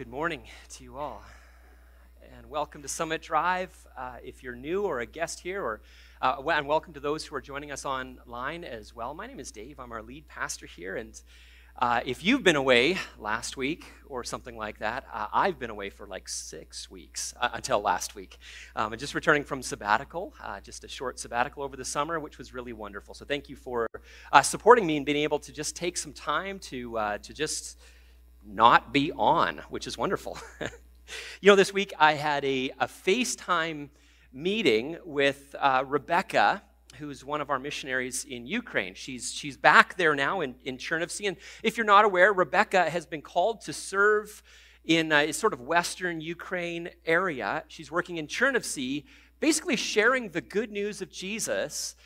good morning to you all. And welcome to Summit Drive. Uh, if you're new or a guest here, or uh, and welcome to those who are joining us online as well. My name is Dave. I'm our lead pastor here. And uh, if you've been away last week or something like that, uh, I've been away for like six weeks uh, until last week. Um, and just returning from sabbatical, uh, just a short sabbatical over the summer, which was really wonderful. So thank you for supporting me and being able to just take some time to, to just not be on, which is wonderful. you know, this week I had a, a FaceTime meeting with uh, Rebecca, who's one of our missionaries in Ukraine. She's, she's back there now in, in Chernivtsi. And if you're not aware, Rebecca has been called to serve in a sort of western Ukraine area. She's working in Chernivtsi, basically sharing the good news of Jesus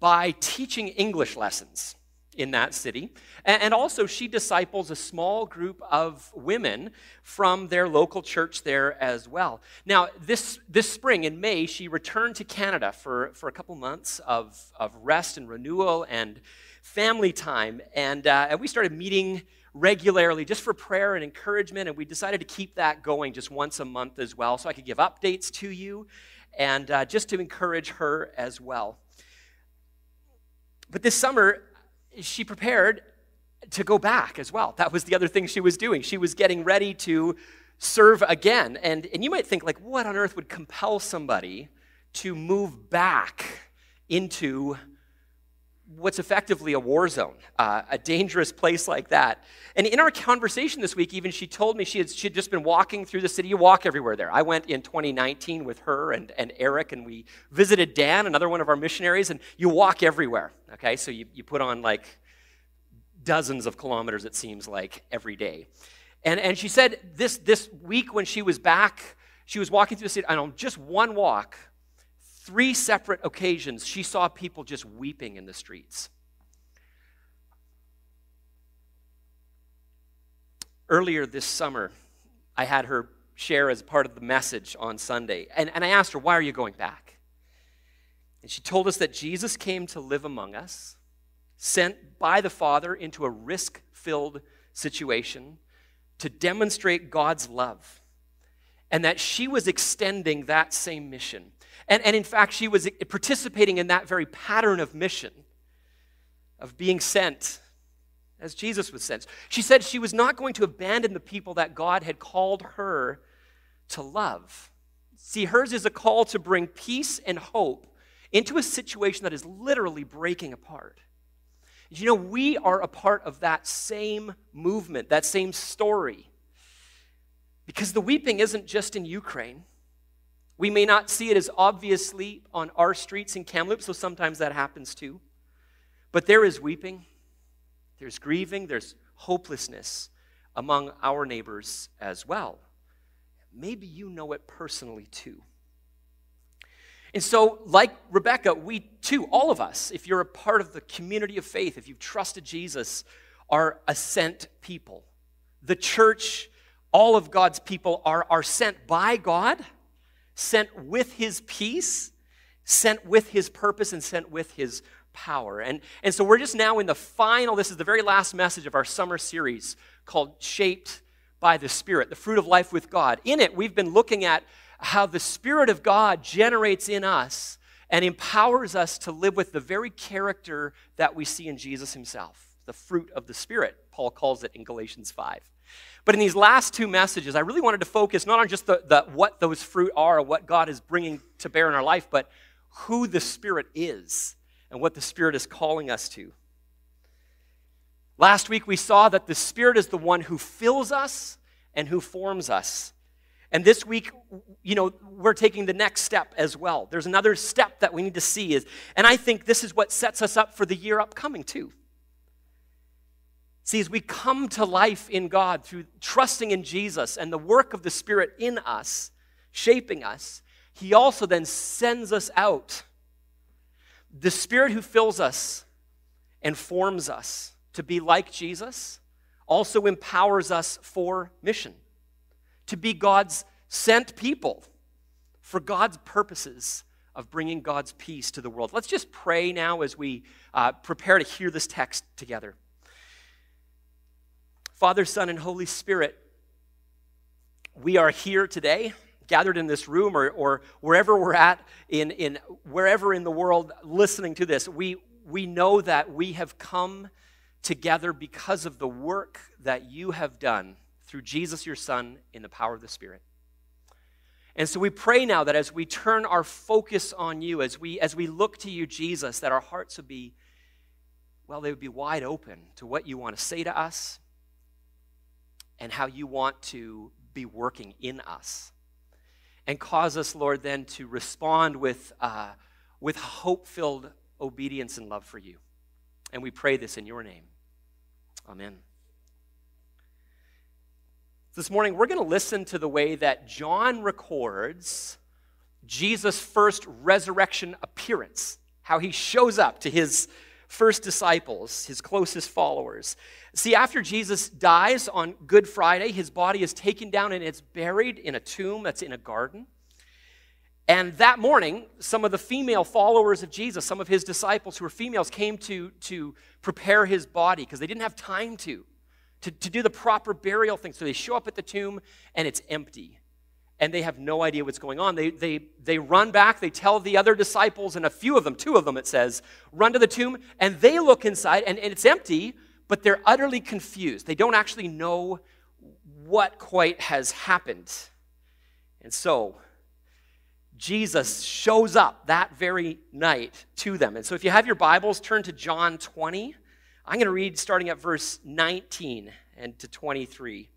by teaching English lessons in that city. And also, she disciples a small group of women from their local church there as well. Now, this, this spring in May, she returned to Canada for, for a couple months of, of rest and renewal and family time. And, uh, and we started meeting regularly just for prayer and encouragement. And we decided to keep that going just once a month as well so I could give updates to you and uh, just to encourage her as well. But this summer, she prepared to go back as well. That was the other thing she was doing. She was getting ready to serve again. And, and you might think, like, what on earth would compel somebody to move back into what's effectively a war zone, uh, a dangerous place like that. And in our conversation this week, even she told me she had, she had just been walking through the city. You walk everywhere there. I went in 2019 with her and, and Eric, and we visited Dan, another one of our missionaries, and you walk everywhere. Okay, so you, you put on like dozens of kilometers, it seems like, every day. And, and she said this, this week when she was back, she was walking through the city, and on just one walk, three separate occasions, she saw people just weeping in the streets. Earlier this summer, I had her share as part of the message on Sunday. And, and I asked her, Why are you going back? And she told us that Jesus came to live among us, sent by the Father into a risk filled situation to demonstrate God's love, and that she was extending that same mission and, and in fact, she was participating in that very pattern of mission, of being sent as Jesus was sent. She said she was not going to abandon the people that God had called her to love. See, hers is a call to bring peace and hope into a situation that is literally breaking apart. You know, we are a part of that same movement, that same story. Because the weeping isn't just in Ukraine. We may not see it as obviously on our streets in Kamloops, so sometimes that happens too. But there is weeping, there's grieving, there's hopelessness among our neighbors as well. Maybe you know it personally too. And so, like Rebecca, we too, all of us, if you're a part of the community of faith, if you've trusted Jesus, are a sent people. The church, all of God's people are, are sent by God sent with his peace, sent with his purpose, and sent with his power. And, and so we're just now in the final, this is the very last message of our summer series called Shaped by the Spirit, the fruit of life with God. In it, we've been looking at how the Spirit of God generates in us and empowers us to live with the very character that we see in Jesus himself, the fruit of the Spirit, Paul calls it in Galatians 5. But in these last two messages, I really wanted to focus not on just the, the, what those fruit are or what God is bringing to bear in our life, but who the Spirit is and what the Spirit is calling us to. Last week, we saw that the Spirit is the one who fills us and who forms us. And this week, you know, we're taking the next step as well. There's another step that we need to see is, and I think this is what sets us up for the year upcoming too. See, as we come to life in God through trusting in Jesus and the work of the Spirit in us, shaping us, He also then sends us out. The Spirit who fills us and forms us to be like Jesus also empowers us for mission, to be God's sent people for God's purposes of bringing God's peace to the world. Let's just pray now as we uh, prepare to hear this text together. Father, Son, and Holy Spirit, we are here today, gathered in this room or, or wherever we're at, in, in wherever in the world listening to this, we, we know that we have come together because of the work that you have done through Jesus, your Son, in the power of the Spirit. And so we pray now that as we turn our focus on you, as we, as we look to you, Jesus, that our hearts would be, well, they would be wide open to what you want to say to us and how you want to be working in us. And cause us, Lord, then to respond with, uh, with hope filled obedience and love for you. And we pray this in your name. Amen. This morning, we're going to listen to the way that John records Jesus' first resurrection appearance, how he shows up to his first disciples, his closest followers. See, after Jesus dies on Good Friday, his body is taken down and it's buried in a tomb that's in a garden. And that morning, some of the female followers of Jesus, some of his disciples who were females, came to, to prepare his body because they didn't have time to, to, to do the proper burial thing. So they show up at the tomb and it's empty. And they have no idea what's going on. They, they, they run back, they tell the other disciples, and a few of them, two of them it says, run to the tomb, and they look inside, and, and it's empty, but they're utterly confused. They don't actually know what quite has happened. And so, Jesus shows up that very night to them. And so, if you have your Bibles, turn to John 20. I'm going to read starting at verse 19 and to 23.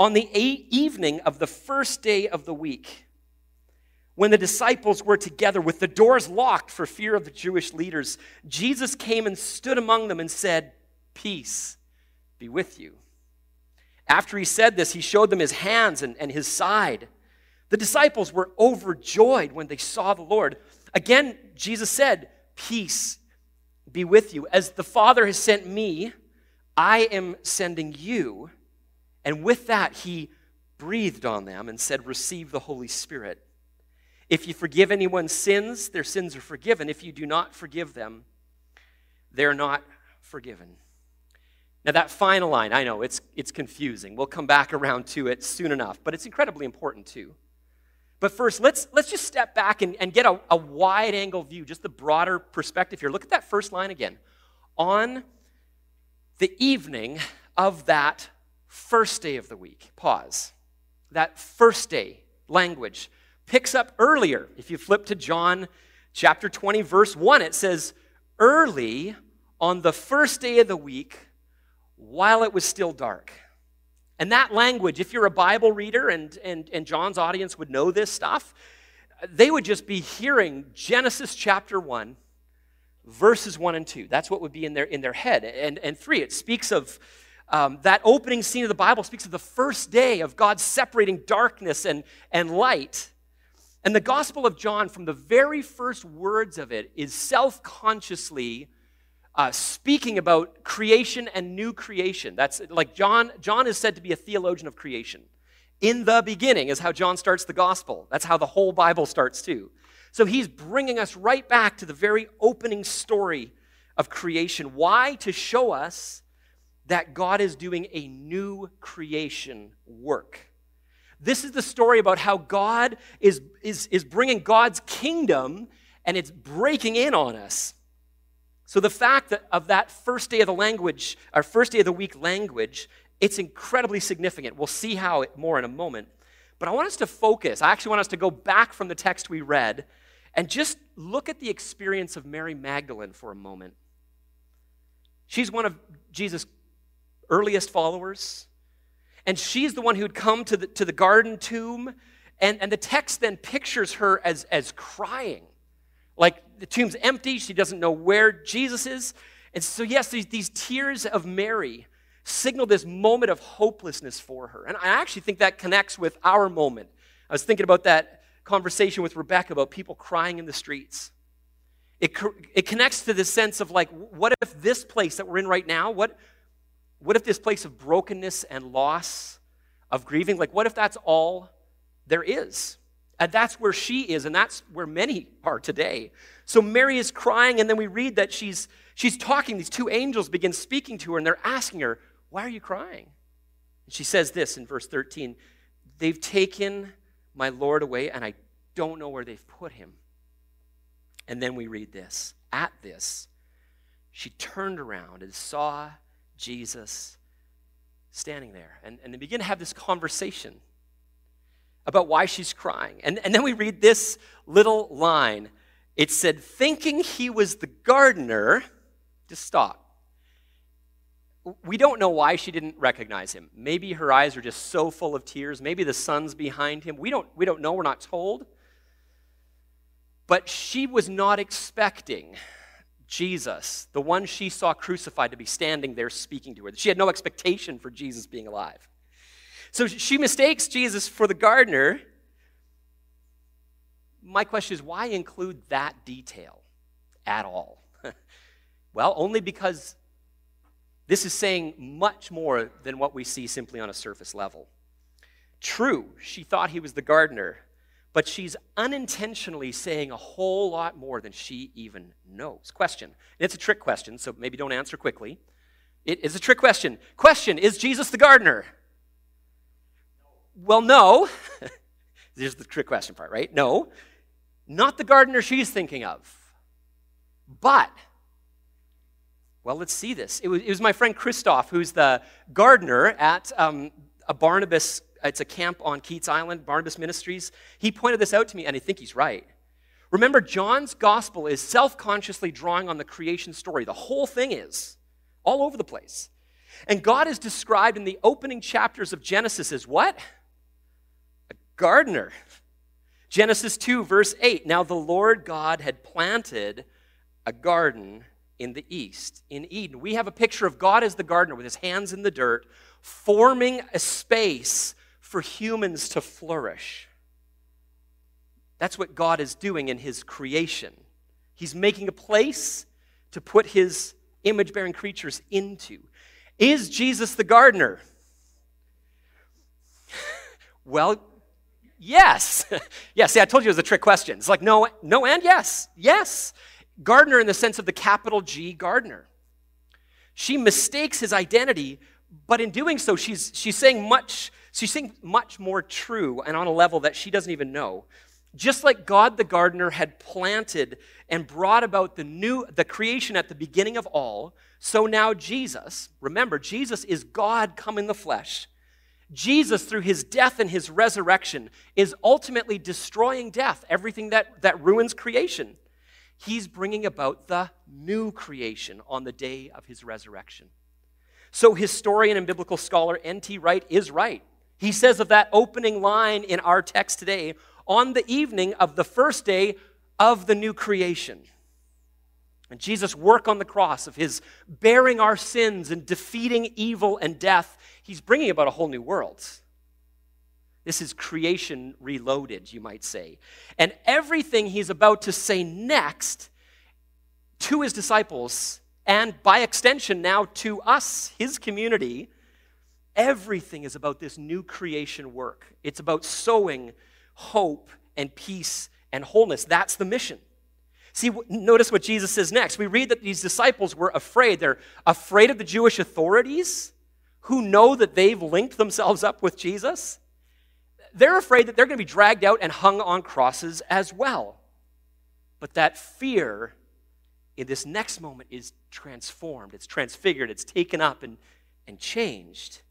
On the evening of the first day of the week, when the disciples were together with the doors locked for fear of the Jewish leaders, Jesus came and stood among them and said, Peace be with you. After he said this, he showed them his hands and, and his side. The disciples were overjoyed when they saw the Lord. Again, Jesus said, Peace be with you. As the Father has sent me, I am sending you. And with that, he breathed on them and said, Receive the Holy Spirit. If you forgive anyone's sins, their sins are forgiven. If you do not forgive them, they're not forgiven. Now, that final line, I know it's, it's confusing. We'll come back around to it soon enough, but it's incredibly important too. But first, let's, let's just step back and, and get a, a wide angle view, just the broader perspective here. Look at that first line again. On the evening of that first day of the week, pause. That first day language picks up earlier. If you flip to John chapter 20, verse 1, it says, Early on the first day of the week, while it was still dark. And that language, if you're a Bible reader and, and, and John's audience would know this stuff, they would just be hearing Genesis chapter 1, verses 1 and 2. That's what would be in their, in their head. And, and 3, it speaks of um, that opening scene of the Bible, speaks of the first day of God separating darkness and, and light. And the Gospel of John, from the very first words of it, is self consciously uh, speaking about creation and new creation. That's like John, John is said to be a theologian of creation. In the beginning is how John starts the gospel. That's how the whole Bible starts too. So he's bringing us right back to the very opening story of creation. Why? To show us that God is doing a new creation work. This is the story about how God is, is, is bringing God's kingdom and it's breaking in on us. So the fact that of that first day of the language, our first day of the week language, it's incredibly significant. We'll see how it more in a moment. But I want us to focus. I actually want us to go back from the text we read and just look at the experience of Mary Magdalene for a moment. She's one of Jesus' earliest followers, and she's the one who'd come to the, to the garden tomb. And, and the text then pictures her as, as crying. Like the tomb's empty, she doesn't know where Jesus is. And so, yes, these, these tears of Mary signal this moment of hopelessness for her. And I actually think that connects with our moment. I was thinking about that conversation with Rebecca about people crying in the streets. It, it connects to this sense of like, what if this place that we're in right now, what, what if this place of brokenness and loss, of grieving, like, what if that's all there is? And that's where she is, and that's where many are today. So Mary is crying, and then we read that she's, she's talking. These two angels begin speaking to her, and they're asking her, Why are you crying? And she says this in verse 13 They've taken my Lord away, and I don't know where they've put him. And then we read this. At this, she turned around and saw Jesus standing there. And, and they begin to have this conversation about why she's crying. And, and then we read this little line. It said, thinking he was the gardener, just stop. We don't know why she didn't recognize him. Maybe her eyes are just so full of tears. Maybe the sun's behind him. We don't, we don't know. We're not told. But she was not expecting Jesus, the one she saw crucified, to be standing there speaking to her. She had no expectation for Jesus being alive. So she mistakes Jesus for the gardener. My question is why include that detail at all? well, only because this is saying much more than what we see simply on a surface level. True, she thought he was the gardener, but she's unintentionally saying a whole lot more than she even knows. Question. It's a trick question, so maybe don't answer quickly. It is a trick question. Question Is Jesus the gardener? Well, no. There's the trick question part, right? No. Not the gardener she's thinking of. But, well, let's see this. It was, it was my friend Christoph, who's the gardener at um, a Barnabas, it's a camp on Keats Island, Barnabas Ministries. He pointed this out to me, and I think he's right. Remember, John's gospel is self consciously drawing on the creation story. The whole thing is all over the place. And God is described in the opening chapters of Genesis as what? A gardener. Genesis 2, verse 8. Now the Lord God had planted a garden in the east, in Eden. We have a picture of God as the gardener with his hands in the dirt, forming a space for humans to flourish. That's what God is doing in his creation. He's making a place to put his image bearing creatures into. Is Jesus the gardener? well, Yes. yes. See, I told you it was a trick question. It's like no, no, and yes. Yes. Gardener in the sense of the capital G gardener. She mistakes his identity, but in doing so, she's, she's saying much, she's saying much more true and on a level that she doesn't even know. Just like God the gardener had planted and brought about the new the creation at the beginning of all, so now Jesus, remember, Jesus is God come in the flesh Jesus, through his death and his resurrection, is ultimately destroying death, everything that, that ruins creation. He's bringing about the new creation on the day of his resurrection. So, historian and biblical scholar N.T. Wright is right. He says of that opening line in our text today, on the evening of the first day of the new creation. And Jesus' work on the cross, of his bearing our sins and defeating evil and death, he's bringing about a whole new world. This is creation reloaded, you might say. And everything he's about to say next to his disciples, and by extension now to us, his community, everything is about this new creation work. It's about sowing hope and peace and wholeness. That's the mission. See, notice what Jesus says next. We read that these disciples were afraid. They're afraid of the Jewish authorities who know that they've linked themselves up with Jesus, they're afraid that they're going to be dragged out and hung on crosses as well. But that fear in this next moment is transformed, it's transfigured, it's taken up and, and changed.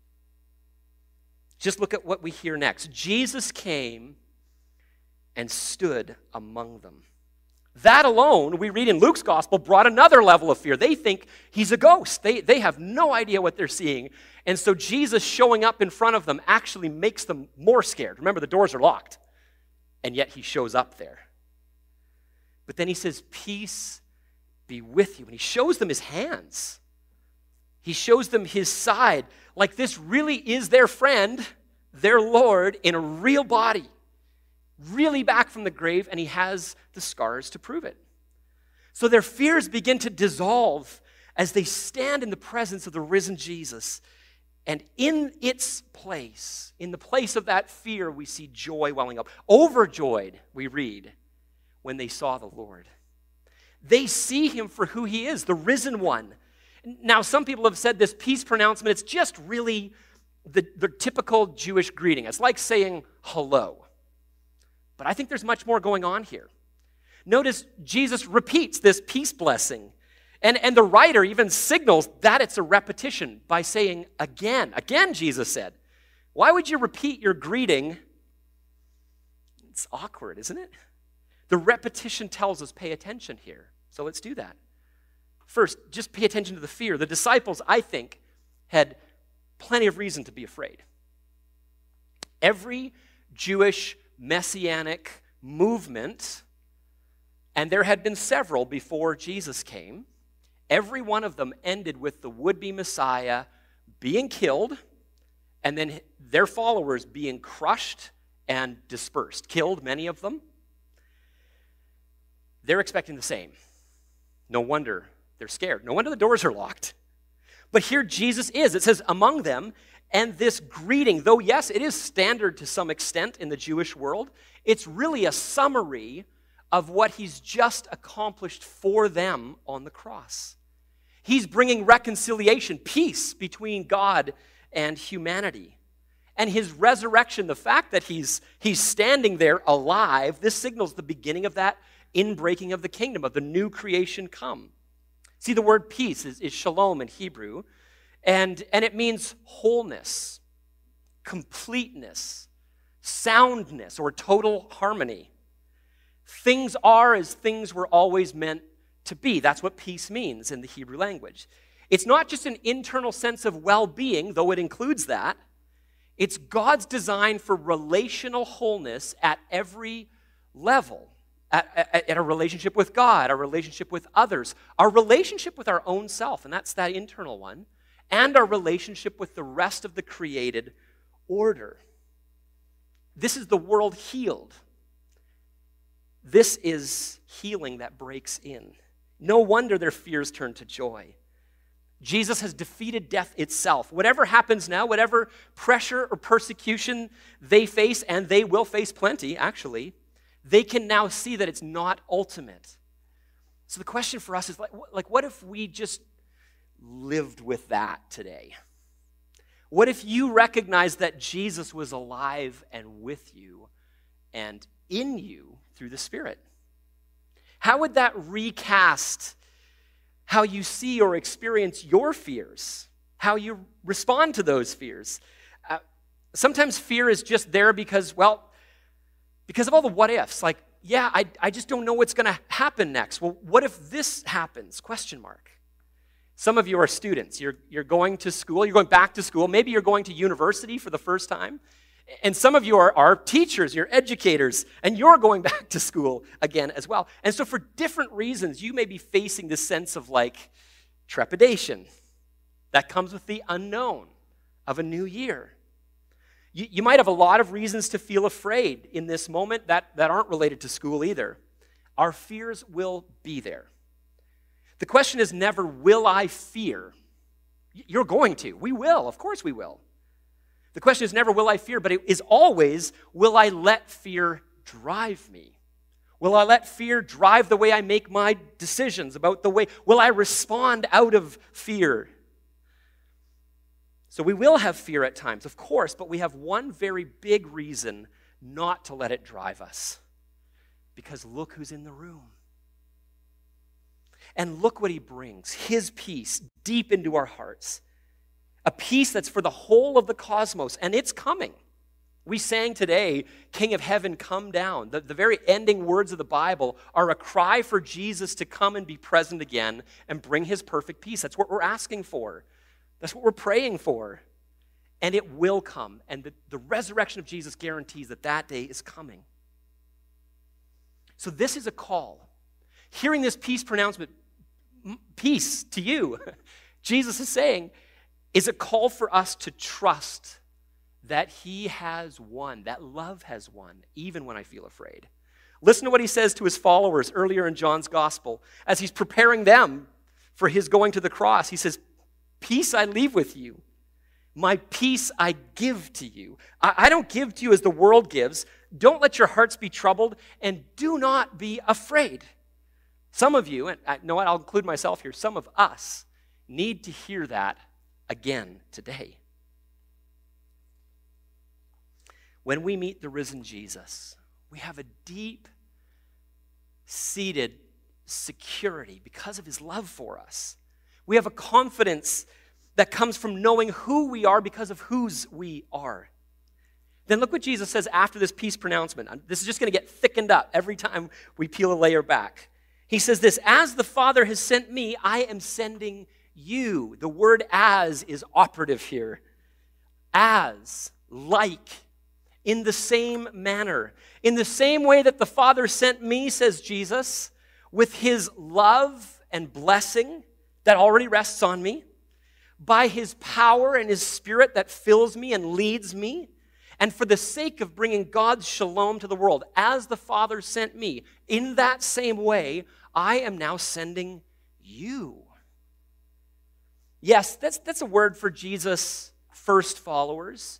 Just look at what we hear next. Jesus came and stood among them. That alone, we read in Luke's gospel, brought another level of fear. They think he's a ghost. They, they have no idea what they're seeing. And so Jesus showing up in front of them actually makes them more scared. Remember, the doors are locked, and yet he shows up there. But then he says, Peace be with you. And he shows them his hands, he shows them his side. Like this really is their friend, their Lord, in a real body really back from the grave, and he has the scars to prove it. So their fears begin to dissolve as they stand in the presence of the risen Jesus. And in its place, in the place of that fear, we see joy welling up. Overjoyed, we read, when they saw the Lord. They see him for who he is, the risen one. Now, some people have said this peace pronouncement, it's just really the, the typical Jewish greeting. It's like saying hello. But I think there's much more going on here. Notice Jesus repeats this peace blessing. And, and the writer even signals that it's a repetition by saying again. Again, Jesus said. Why would you repeat your greeting? It's awkward, isn't it? The repetition tells us pay attention here. So let's do that. First, just pay attention to the fear. The disciples, I think, had plenty of reason to be afraid. Every Jewish messianic movement, and there had been several before Jesus came, every one of them ended with the would be Messiah being killed and then their followers being crushed and dispersed, killed, many of them. They're expecting the same. No wonder they're scared. No wonder the doors are locked. But here Jesus is. It says, among them, and this greeting, though yes, it is standard to some extent in the Jewish world, it's really a summary of what he's just accomplished for them on the cross. He's bringing reconciliation, peace between God and humanity. And his resurrection, the fact that he's, he's standing there alive, this signals the beginning of that inbreaking of the kingdom, of the new creation come. See, the word peace is, is shalom in Hebrew, and, and it means wholeness, completeness, soundness, or total harmony. Things are as things were always meant to be. That's what peace means in the Hebrew language. It's not just an internal sense of well being, though it includes that. It's God's design for relational wholeness at every level at, a relationship with God, our relationship with others, our relationship with our own self, and that's that internal one, and our relationship with the rest of the created order. This is the world healed. This is healing that breaks in. No wonder their fears turn to joy. Jesus has defeated death itself. Whatever happens now, whatever pressure or persecution they face, and they will face plenty, actually, they can now see that it's not ultimate. So the question for us is like, like what if we just lived with that today? What if you recognize that Jesus was alive and with you and in you through the Spirit? How would that recast how you see or experience your fears, how you respond to those fears? Uh, sometimes fear is just there because, well, because of all the what ifs like yeah i, I just don't know what's going to happen next. Well what if this happens? Question mark. Some of you are students. You're, you're going to school you're going back to school maybe you're going to university for the first time and some of you are, are teachers you're educators and you're going back to school again as well. And so for different reasons you may be facing this sense of like trepidation that comes with the unknown of a new year you, you might have a lot of reasons to feel afraid in this moment that, that aren't related to school either. Our fears will be there. The question is never, will I fear? You're going to. We will. Of course we will. The question is never, will I fear? But it is always, will I let fear drive me? Will I let fear drive the way I make my decisions about the way? Will I respond out of fear? So we will have fear at times, of course, but we have one very big reason not to let it drive us. Because look who's in the room. And look what he brings his peace deep into our hearts. A peace that's for the whole of the cosmos, and it's coming. We sang today, King of Heaven, come down. The, the very ending words of the Bible are a cry for Jesus to come and be present again and bring his perfect peace. That's what we're asking for. That's what we're praying for. And it will come. And the, the resurrection of Jesus guarantees that that day is coming. So, this is a call. Hearing this peace pronouncement, peace to you, Jesus is saying, is a call for us to trust that He has won, that love has won, even when I feel afraid. Listen to what He says to His followers earlier in John's gospel as He's preparing them for His going to the cross. He says, Peace I leave with you. My peace I give to you. I, don't give to you as the world gives. Don't let your hearts be troubled, and do not be afraid. Some of you, and I know what, I'll include myself here, some of us need to hear that again today. when we meet the risen Jesus, we have a deep seated security because of his love for us. We have a confidence that comes from knowing who we are because of whose we are. Then look what Jesus says after this peace pronouncement. Uh, this is just going to get thickened up every time we peel a layer back. He says this As the Father has sent me, I am sending you. The word as is operative here. As, like, in the same manner. In the same way that the Father sent me, says Jesus, with his love and blessing that already rests on me, by his power and his spirit that fills me and leads me, and for the sake of bringing God's shalom to the world, as the Father sent me, in that same way, I am now sending you. Yes, that's, that's a word for Jesus' first followers.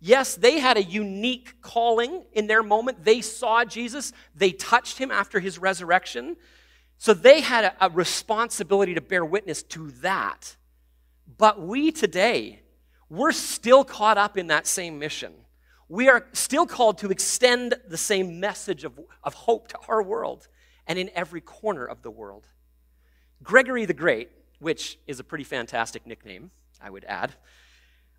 Yes, they had a unique calling in their moment. They saw Jesus, they touched him after his resurrection. So they had a, a responsibility to bear witness to that. But we today, we're still caught up in that same mission. We are still called to extend the same message of, of hope to our world and in every corner of the world. Gregory the Great, which is a pretty fantastic nickname, I would add,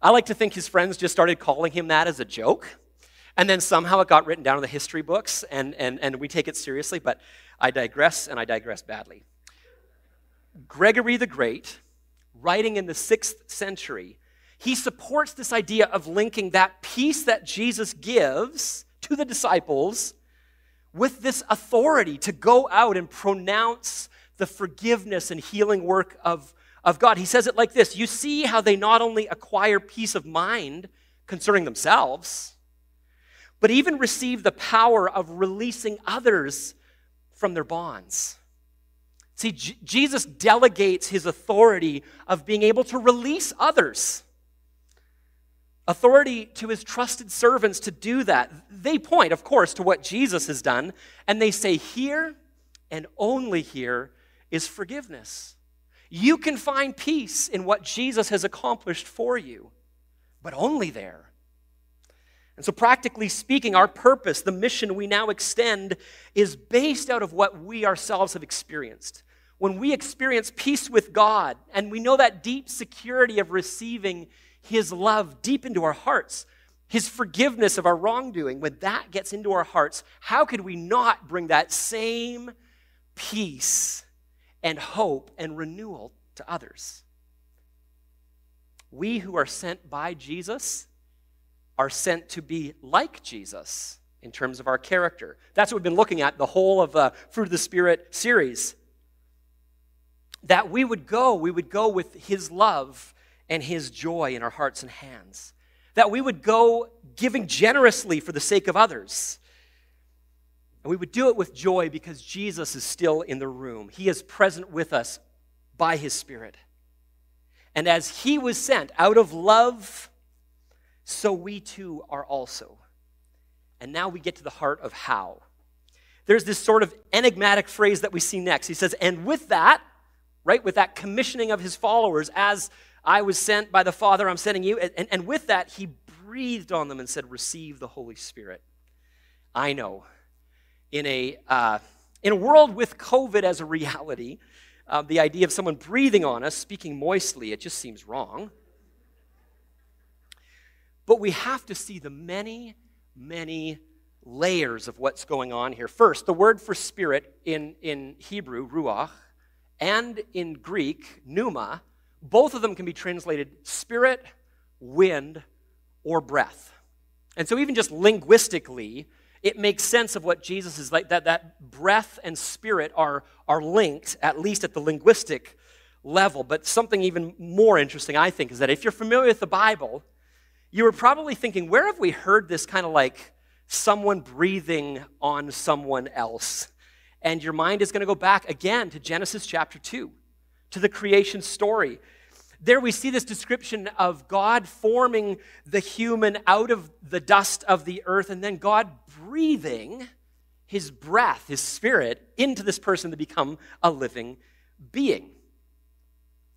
I like to think his friends just started calling him that as a joke. And then somehow it got written down in the history books, and, and, and we take it seriously, but I digress, and I digress badly. Gregory the Great, writing in the sixth century, he supports this idea of linking that peace that Jesus gives to the disciples with this authority to go out and pronounce the forgiveness and healing work of of God. He says it like this You see how they not only acquire peace of mind concerning themselves, but even receive the power of releasing others from their bonds. See, J- Jesus delegates his authority of being able to release others. Authority to his trusted servants to do that. They point, of course, to what Jesus has done, and they say, Here and only here is forgiveness. You can find peace in what Jesus has accomplished for you, but only there. And so, practically speaking, our purpose, the mission we now extend, is based out of what we ourselves have experienced. When we experience peace with God and we know that deep security of receiving His love deep into our hearts, His forgiveness of our wrongdoing, when that gets into our hearts, how could we not bring that same peace and hope and renewal to others. We who are sent by Jesus are sent to be like Jesus in terms of our character. That's what we've been looking at the whole of the Fruit of the Spirit series. That we would go, we would go with His love and His joy in our hearts and hands. That we would go giving generously for the sake of others and we would do it with joy because Jesus is still in the room. He is present with us by his Spirit. And as he was sent out of love, so we too are also. And now we get to the heart of how. There's this sort of enigmatic phrase that we see next. He says, And with that, right, with that commissioning of his followers, as I was sent by the Father, I'm sending you. And, and with that, he breathed on them and said, Receive the Holy Spirit. I know in a, uh, in a world with COVID as a reality, uh, the idea of someone breathing on us, speaking moistly, it just seems wrong. But we have to see the many, many layers of what's going on here. First, the word for spirit in, in Hebrew, ruach, and in Greek, pneuma, both of them can be translated spirit, wind, or breath. And so, even just linguistically, it makes sense of what Jesus is like, that, that breath and spirit are, are linked, at least at the linguistic level. But something even more interesting, I think, is that if you're familiar with the Bible, you were probably thinking, where have we heard this kind of like someone breathing on someone else? And your mind is going to go back again to Genesis chapter 2, to the creation story. There we see this description of God forming the human out of the dust of the earth, and then God breathing his breath, his spirit, into this person to become a living being.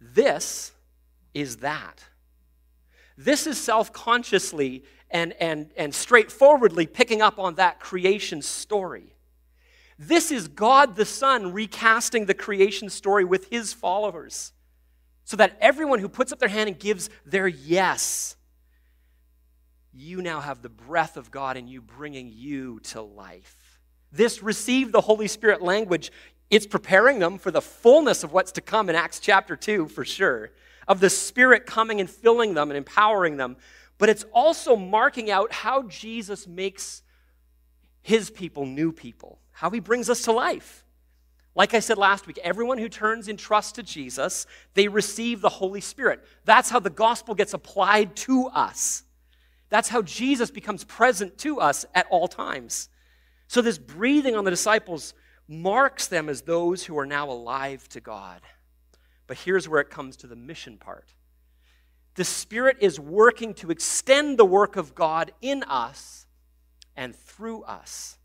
This is that. This is self consciously and, and, and straightforwardly picking up on that creation story. This is God the Son recasting the creation story with his followers so that everyone who puts up their hand and gives their yes, you now have the breath of God in you bringing you to life. This receive the Holy Spirit language, it's preparing them for the fullness of what's to come in Acts chapter 2 for sure, of the Spirit coming and filling them and empowering them. But it's also marking out how Jesus makes his people new people, how he brings us to life. Like I said last week, everyone who turns in trust to Jesus, they receive the Holy Spirit. That's how the gospel gets applied to us. That's how Jesus becomes present to us at all times. So, this breathing on the disciples marks them as those who are now alive to God. But here's where it comes to the mission part the Spirit is working to extend the work of God in us and through us.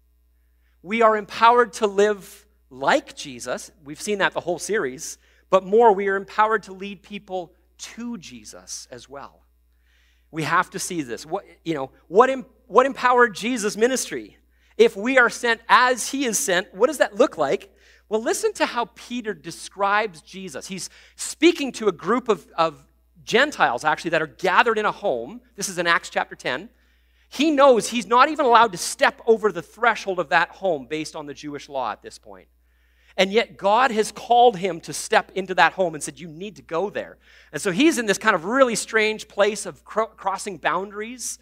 We are empowered to live like Jesus. We've seen that the whole series. But more, we are empowered to lead people to Jesus as well. We have to see this. What, you know, what, what empowered Jesus' ministry? If we are sent as he is sent, what does that look like? Well, listen to how Peter describes Jesus. He's speaking to a group of, of Gentiles, actually, that are gathered in a home. This is in Acts chapter 10. He knows he's not even allowed to step over the threshold of that home based on the Jewish law at this point. And yet, God has called him to step into that home and said, You need to go there. And so he's in this kind of really strange place of cro- crossing boundaries.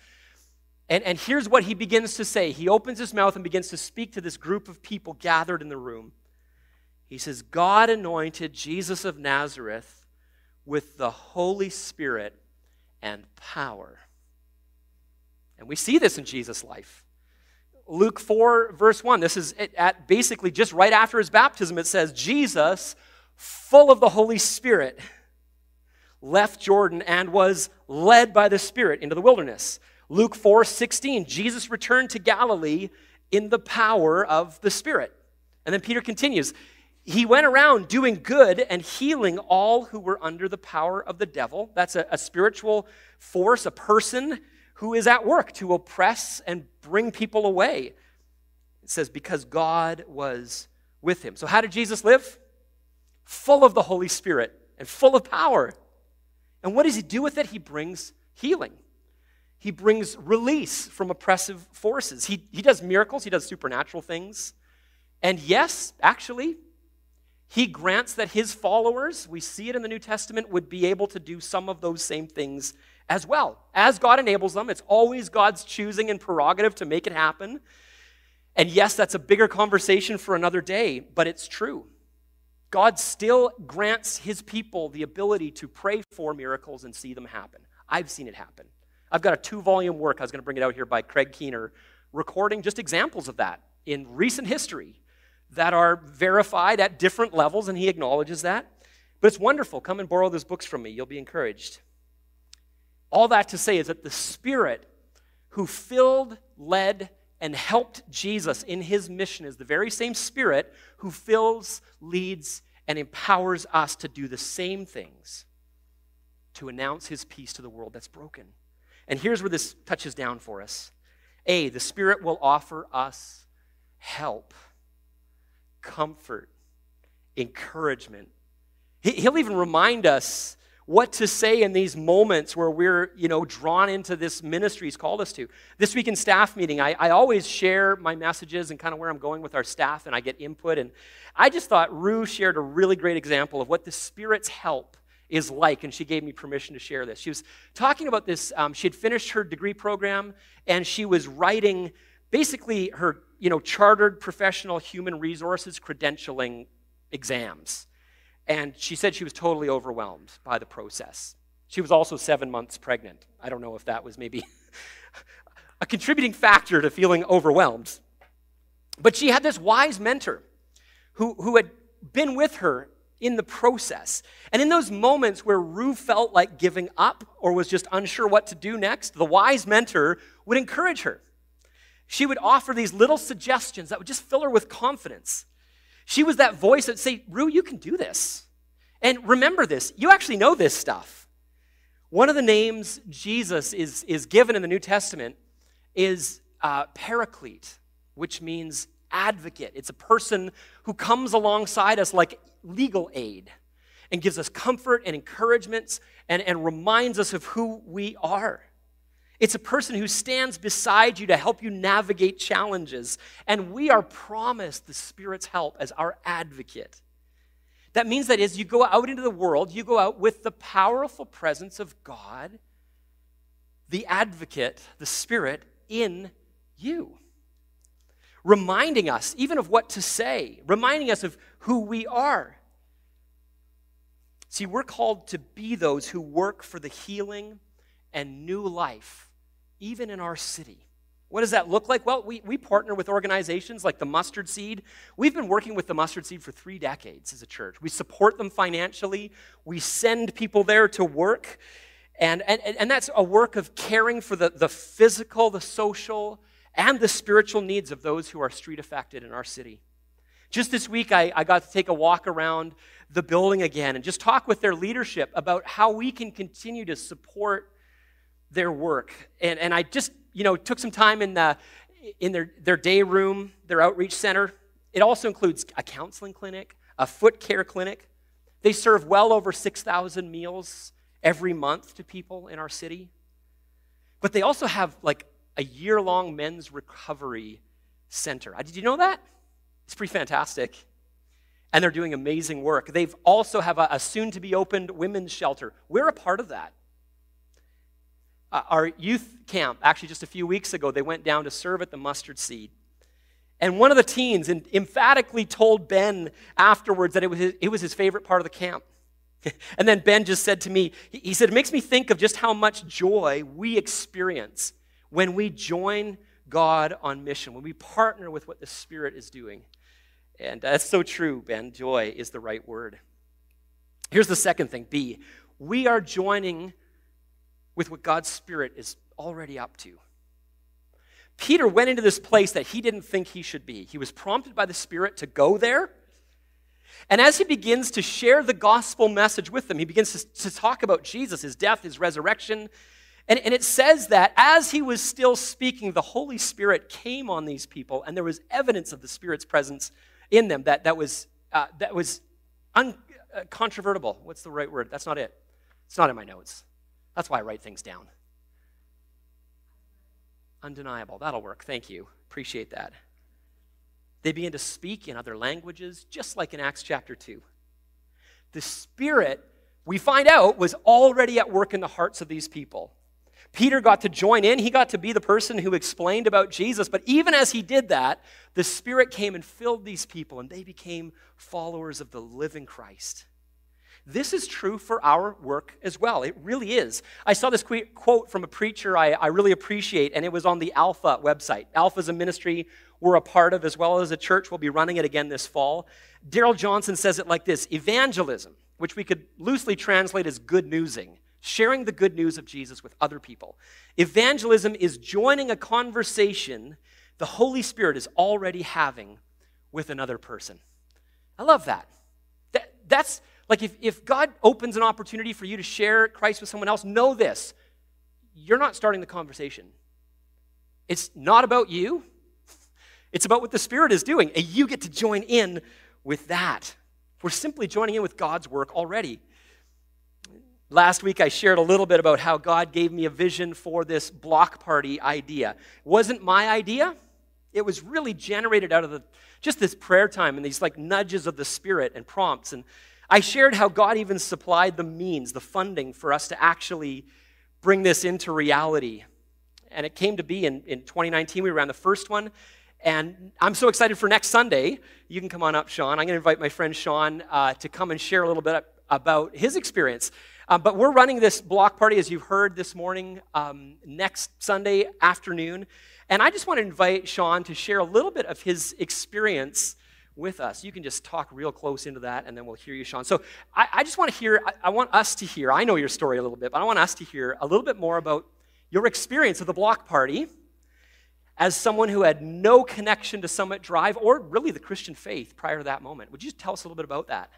And, and here's what he begins to say he opens his mouth and begins to speak to this group of people gathered in the room. He says, God anointed Jesus of Nazareth with the Holy Spirit and power. And we see this in Jesus' life. Luke 4, verse 1. This is at basically just right after his baptism. It says, Jesus, full of the Holy Spirit, left Jordan and was led by the Spirit into the wilderness. Luke 4, 16. Jesus returned to Galilee in the power of the Spirit. And then Peter continues. He went around doing good and healing all who were under the power of the devil. That's a, a spiritual force, a person who is at work to oppress and bring people away. It says, because God was with him. So, how did Jesus live? Full of the Holy Spirit and full of power. And what does he do with it? He brings healing. He brings release from oppressive forces. He, he does miracles, he does supernatural things. And yes, actually, he grants that his followers, we see it in the New Testament, would be able to do some of those same things as well. As God enables them, it's always God's choosing and prerogative to make it happen. And yes, that's a bigger conversation for another day, but it's true. God still grants his people the ability to pray for miracles and see them happen. I've seen it happen. I've got a two volume work, I was going to bring it out here by Craig Keener, recording just examples of that in recent history that are verified at different levels, and he acknowledges that. But it's wonderful. Come and borrow those books from me, you'll be encouraged. All that to say is that the Spirit who filled, led, and helped Jesus in his mission is the very same Spirit who fills, leads, and empowers us to do the same things to announce his peace to the world that's broken. And here's where this touches down for us A, the Spirit will offer us help, comfort, encouragement. He'll even remind us what to say in these moments where we're, you know, drawn into this ministry he's called us to. This week in staff meeting, I, I always share my messages and kind of where I'm going with our staff, and I get input. And I just thought Rue shared a really great example of what the Spirit's help is like, and she gave me permission to share this. She was talking about this. Um, she had finished her degree program, and she was writing basically her, you know, chartered professional human resources credentialing exams. And she said she was totally overwhelmed by the process. She was also seven months pregnant. I don't know if that was maybe a contributing factor to feeling overwhelmed. But she had this wise mentor who, who had been with her in the process. And in those moments where Rue felt like giving up or was just unsure what to do next, the wise mentor would encourage her. She would offer these little suggestions that would just fill her with confidence. She was that voice that say, Rue, you can do this. And remember this, you actually know this stuff. One of the names Jesus is, is given in the New Testament is uh, paraclete, which means advocate. It's a person who comes alongside us like legal aid and gives us comfort and encouragement and, and reminds us of who we are. It's a person who stands beside you to help you navigate challenges. And we are promised the Spirit's help as our advocate. That means that as you go out into the world, you go out with the powerful presence of God, the advocate, the Spirit in you. Reminding us even of what to say, reminding us of who we are. See, we're called to be those who work for the healing and new life, even in our city. What does that look like? Well, we, we partner with organizations like the Mustard Seed. We've been working with the Mustard Seed for three decades as a church. We support them financially, we send people there to work. And, and, and that's a work of caring for the, the physical, the social, and the spiritual needs of those who are street affected in our city. Just this week, I, I got to take a walk around the building again and just talk with their leadership about how we can continue to support their work. And, and I just, you know, took some time in, the, in their, their day room, their outreach center. It also includes a counseling clinic, a foot care clinic. They serve well over 6,000 meals every month to people in our city. But they also have like a year long men's recovery center. Uh, did you know that? It's pretty fantastic and they're doing amazing work. They've also have a, a soon to be opened women's shelter. We're a part of that. Uh, our youth camp, actually just a few weeks ago, they went down to serve at the mustard seed. And one of the teens emphatically told Ben afterwards that it was his, it was his favorite part of the camp. and then Ben just said to me, he said, It makes me think of just how much joy we experience when we join God on mission, when we partner with what the Spirit is doing. And that's so true, Ben. Joy is the right word. Here's the second thing B. We are joining with what God's Spirit is already up to. Peter went into this place that he didn't think he should be. He was prompted by the Spirit to go there. And as he begins to share the gospel message with them, he begins to, to talk about Jesus, his death, his resurrection. And, and it says that as he was still speaking, the Holy Spirit came on these people, and there was evidence of the Spirit's presence in them that, that was, uh, that was uncontrovertible. Uh, What's the right word? That's not it. It's not in my notes. That's why I write things down. Undeniable. That'll work. Thank you. Appreciate that. They begin to speak in other languages, just like in Acts chapter 2. The Spirit, we find out, was already at work in the hearts of these people. Peter got to join in. He got to be the person who explained about Jesus. But even as he did that, the Spirit came and filled these people, and they became followers of the living Christ. This is true for our work as well. It really is. I saw this quote from a preacher I, I really appreciate, and it was on the Alpha website. Alpha is a ministry we're a part of, as well as a church. We'll be running it again this fall. Darrell Johnson says it like this Evangelism, which we could loosely translate as good newsing, sharing the good news of Jesus with other people. Evangelism is joining a conversation the Holy Spirit is already having with another person. I love that. that that's like if, if God opens an opportunity for you to share Christ with someone else, know this you're not starting the conversation. It's not about you, it's about what the Spirit is doing, and you get to join in with that. We're simply joining in with God's work already. Last week, I shared a little bit about how God gave me a vision for this block party idea. It wasn't my idea, it was really generated out of the, just this prayer time and these like nudges of the Spirit and prompts. And I shared how God even supplied the means, the funding for us to actually bring this into reality. And it came to be in, in 2019, we ran the first one. And I'm so excited for next Sunday. You can come on up, Sean. I'm going to invite my friend Sean uh, to come and share a little bit about his experience. Um, but we're running this block party, as you've heard this morning, um, next Sunday afternoon. And I just want to invite Sean to share a little bit of his experience with us. You can just talk real close into that, and then we'll hear you, Sean. So I, I just want to hear, I, I, want us to hear, I know your story a little bit, but I want us to hear a little bit more about your experience of the block party as someone who had no connection to Summit Drive or really the Christian faith prior to that moment. Would you tell us a little bit about that?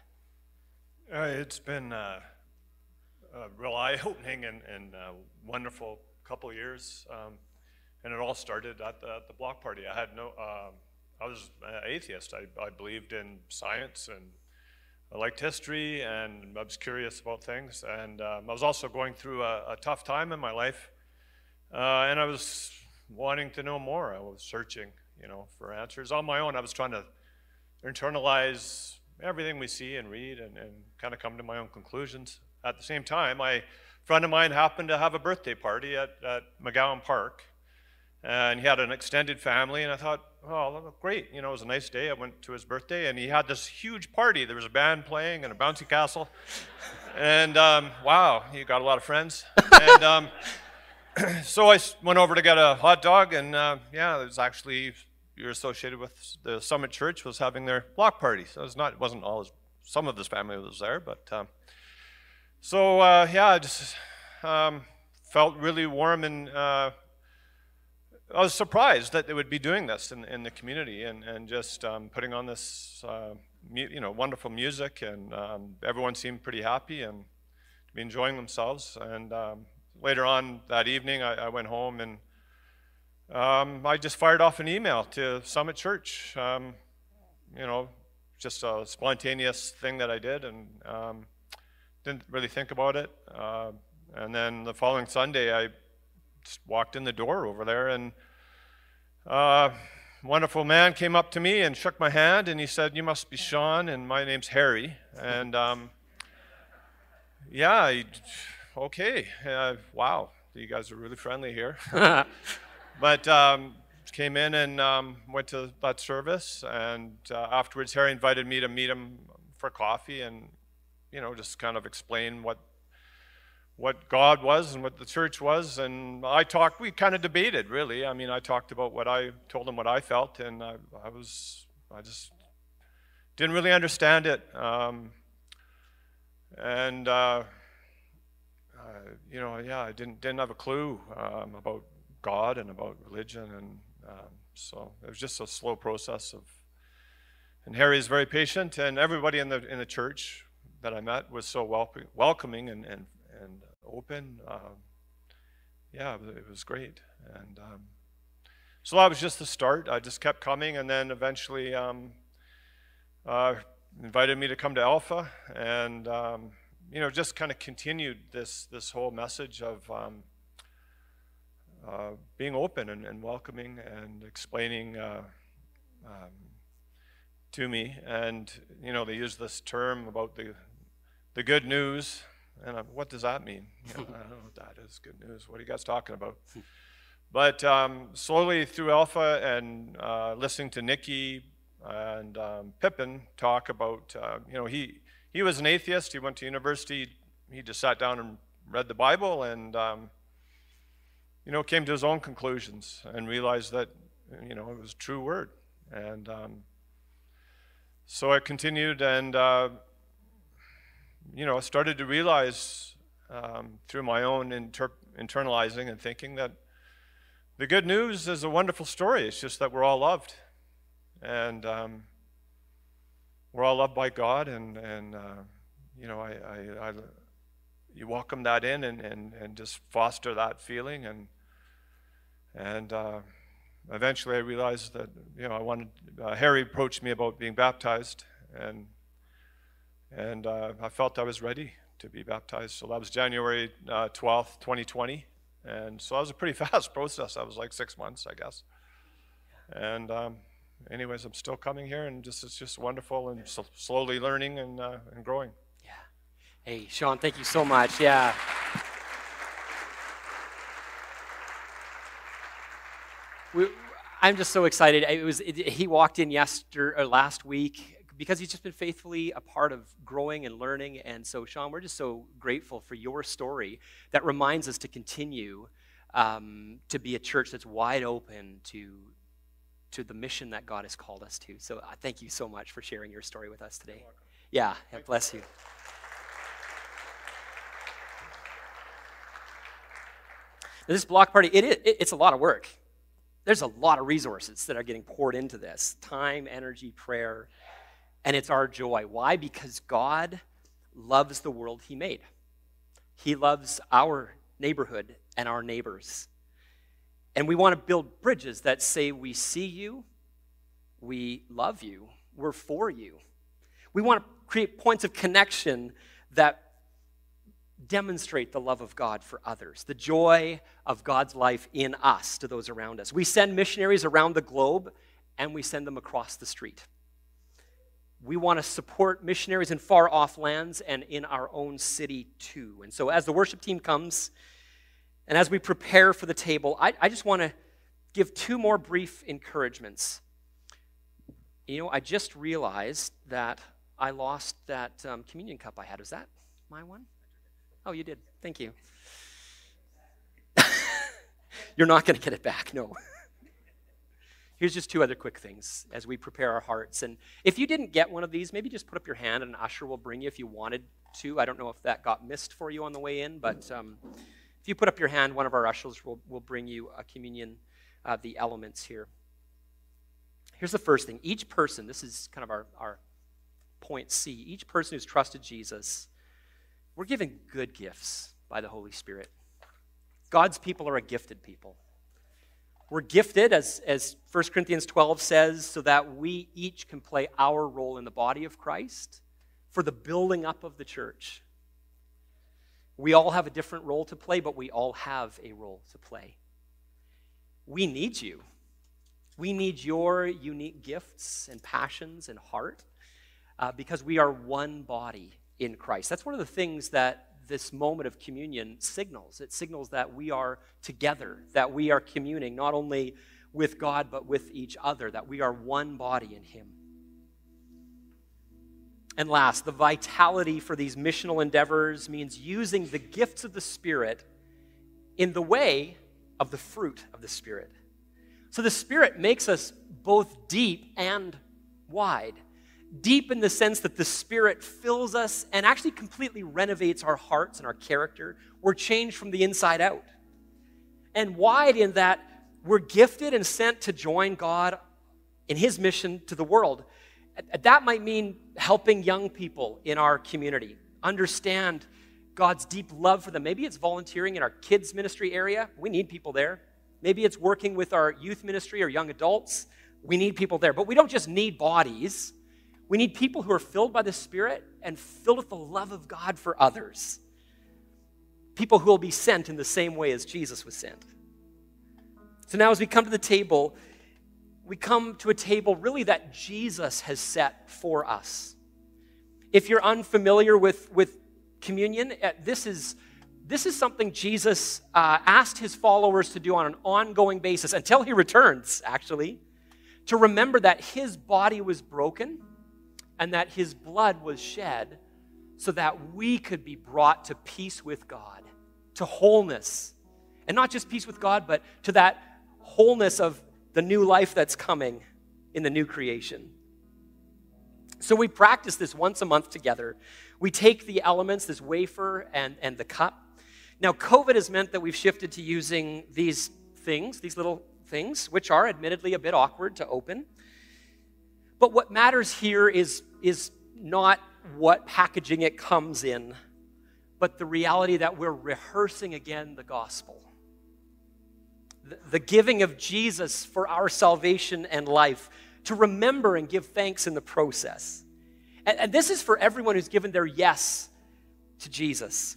Uh, it's been. Uh a real eye-opening and, and uh, wonderful couple years. Um, and it all started at the, at the block party. I had no, um, I was an atheist. I, I believed in science and I liked history and I was curious about things. And um, I was also going through a, a tough time in my life. Uh, and I was wanting to know more. I was searching, you know, for answers on my own. I was trying to internalize everything we see and read and, and kind of come to my own conclusions. At the same time, my friend of mine happened to have a birthday party at, at McGowan Park and he had an extended family and i thought oh great. You know it was a nice day. I went to his birthday and he had this huge party. There was a band playing and a bouncy castle. And um, wow he got a lot of friends. And um, so i went over to get a hot dog and uh, yeah it was actually you're associated with the summit church was having their block party. So it was not it wasn't all his some of his family was there but um, so uh, yeah i just um, felt really warm and uh, I was surprised that they would be doing this in, in the community and, and just um, putting on this, uh, you know, wonderful music, and um, everyone seemed pretty happy and to be enjoying themselves. And um, later on that evening, I, I went home and um, I just fired off an email to Summit Church. Um, you know, just a spontaneous thing that I did, and um, didn't really think about it. Uh, and then the following Sunday, I just walked in the door over there, and uh, wonderful man came up to me and shook my hand, and he said, "You must be Sean, and my name's Harry." And um, yeah, he, okay, uh, wow, you guys are really friendly here. but um, came in and um, went to that service, and uh, afterwards, Harry invited me to meet him for coffee, and you know, just kind of explain what what God was and what the church was. And I talked, we kind of debated, really. I mean, I talked about what I told him what I felt, and I, I was, I just didn't really understand it. Um, and, uh, uh, you know, yeah, I didn't, didn't have a clue um, about God and about religion. And um, so it was just a slow process of, and Harry is very patient, and everybody in the, in the church that I met was so welcoming and, and, and open. Um, yeah, it was great. And um, so that was just the start. I just kept coming, and then eventually um, uh, invited me to come to Alpha, and um, you know, just kind of continued this this whole message of um, uh, being open and, and, welcoming and explaining. Uh, um, to me, and you know they use this term about the the good news, and I'm, what does that mean? You know, I don't know what that is. Good news. What are you guys talking about? But um, slowly through Alpha and uh, listening to Nicky and um, Pippa talk about, uh, you know, he, he was an atheist. He went to university. He just sat down and read the Bible and, um, you know, came to his own conclusions and realized that, you know, it was a true word. And um, so I continued and uh, you know, I started to realize um, through my own inter- internalizing and thinking that the good news is a wonderful story. It's just that we're all loved. And um, we're all loved by God. And, and uh, you know, I, I, I, you welcome that in and, and, and just foster that feeling. And, and uh, eventually I realized that, you know, I wanted, uh, Harry approached me about being baptized. And and uh, I felt I was ready to be baptized. So that was January uh, 12th, 2020. And so that was a pretty fast process. That was like six months, I guess. And um, anyways, I'm still coming here, and just it's just wonderful and so slowly learning and, uh, and growing. Yeah. Hey, Sean, thank you so much. Yeah. We, I'm just so excited. It was it, he walked in yesterday or last week because he's just been faithfully a part of growing and learning. And so, Sean, we're just so grateful for your story that reminds us to continue um, to be a church that's wide open to, to the mission that God has called us to. So, uh, thank you so much for sharing your story with us today. Yeah, yeah bless you. Now, this block party, it, it, it's a lot of work. There's a lot of resources that are getting poured into this time, energy, prayer and it's our joy. Why? Because God loves the world He made. He loves our neighborhood and our neighbors. And we want to build bridges that say, We see you, we love you, we're for you. We want to create points of connection that demonstrate the love of God for others, the joy of God's life in us to those around us. We send missionaries around the globe and we send them across the street. We want to support missionaries in far off lands and in our own city too. And so, as the worship team comes and as we prepare for the table, I, I just want to give two more brief encouragements. You know, I just realized that I lost that um, communion cup I had. Was that my one? Oh, you did. Thank you. You're not going to get it back, no. Here's just two other quick things as we prepare our hearts. And if you didn't get one of these, maybe just put up your hand and an usher will bring you if you wanted to. I don't know if that got missed for you on the way in, but um, if you put up your hand, one of our ushers will, will bring you a communion, uh, the elements here. Here's the first thing each person, this is kind of our, our point C, each person who's trusted Jesus we're given good gifts by the Holy Spirit. God's people are a gifted people. We're gifted, as, as 1 Corinthians 12 says, so that we each can play our role in the body of Christ for the building up of the church. We all have a different role to play, but we all have a role to play. We need you. We need your unique gifts and passions and heart uh, because we are one body in Christ. That's one of the things that this moment of communion signals. It signals that we are together, that we are communing not only with God, but with each other, that we are one body in Him. And last, the vitality for these missional endeavors means using the gifts of the Spirit in the way of the fruit of the Spirit. So the Spirit makes us both deep and wide deep in the sense that the Spirit fills us and actually completely renovates our hearts and our character. We're changed from the inside out. And wide in that we're gifted and sent to join God in His mission to the world. That might mean helping young people in our community understand God's deep love for them. Maybe it's volunteering in our kids' ministry area. We need people there. Maybe it's working with our youth ministry or young adults. We need people there. But we don't just need bodies we need people who are filled by the Spirit and filled with the love of God for others. People who will be sent in the same way as Jesus was sent. So now, as we come to the table, we come to a table really that Jesus has set for us. If you're unfamiliar with, with communion, uh, this is, this is something Jesus uh, asked his followers to do on an ongoing basis until he returns, actually, to remember that his body was broken and that his blood was shed so that we could be brought to peace with God, to wholeness. And not just peace with God, but to that wholeness of the new life that's coming in the new creation. So we practice this once a month together. We take the elements, this wafer and, and the cup. Now, COVID has meant that we've shifted to using these things, these little things, which are admittedly a bit awkward to open. But what matters here is, is not what packaging it comes in, but the reality that we're rehearsing again the gospel. The, giving of Jesus for our salvation and life, to remember and give thanks in the process. And, and this is for everyone who's given their yes to Jesus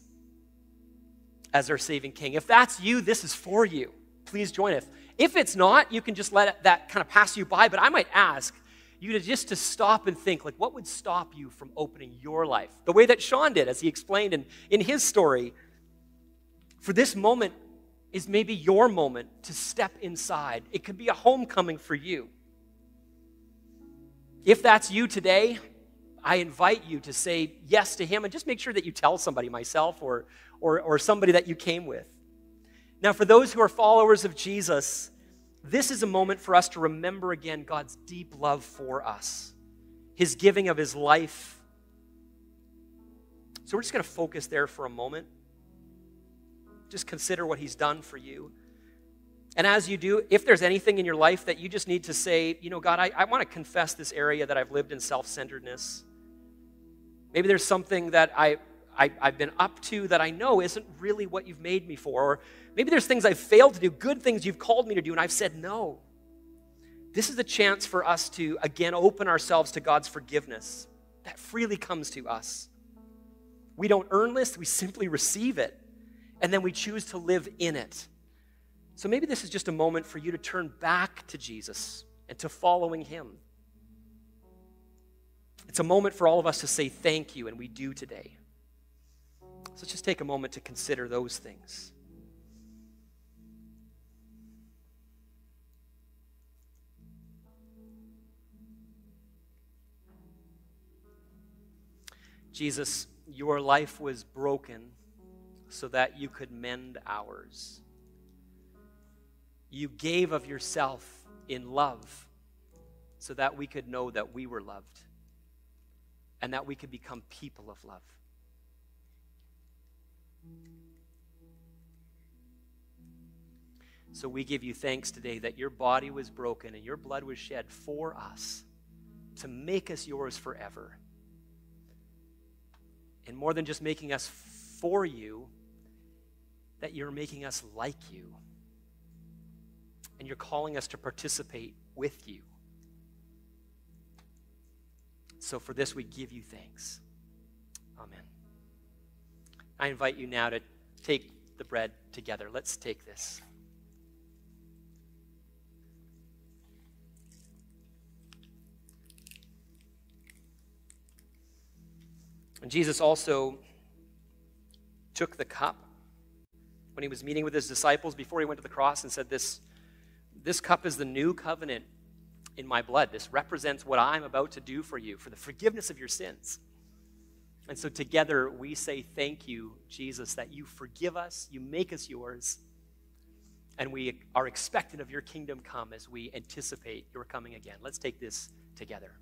as their saving king. If that's you, this is for you. Please join us. If it's not, you can just let that kind of pass you by. But I might ask you to just to stop and think like what would stop you from opening your life? The way that sean did as he explained in, in his story for this moment is maybe your moment to step inside. It could be a homecoming for you. If that's you today i invite you to say yes to him and just make sure that you tell somebody myself or, or, or somebody that you came with. Now for those who are followers of jesus this is a moment for us to remember again God's deep love for us, His giving of His life. So we're just going to focus there for a moment. Just consider what He's done for you. And as you do, if there's anything in your life that you just need to say, you know, God, I, I want to confess this area that I've lived in self centeredness. Maybe there's something that I, I, have been up to that I know isn't really what you've made me for. Or maybe there's things I've failed to do, good things you've called me to do, and I've said no. This is a chance for us to, again, open ourselves to God's forgiveness that freely comes to us. We don't earn this, we simply receive it, and then we choose to live in it. So maybe this is just a moment for you to turn back to Jesus and to following Him. It's a moment for all of us to say thank you, and we do today. So just take a moment to consider those things. Jesus, your life was broken so that you could mend ours. You gave of yourself in love so that we could know that we were loved and that we could become people of love. So we give you thanks today that your body was broken and your blood was shed for us to make us yours forever. And more than just making us for you, that you're making us like you. And you're calling us to participate with you. So for this, we give you thanks. Amen. I invite you now to take the bread together. Let's take this. And Jesus also took the cup when he was meeting with his disciples before he went to the cross and said, This, this cup is the new covenant in my blood. This represents what I'm about to do for you, for the forgiveness of your sins. And so together we say, Thank you, Jesus, that you forgive us, you make us yours, and we are expectant of your kingdom come as we anticipate your coming again. Let's take this together.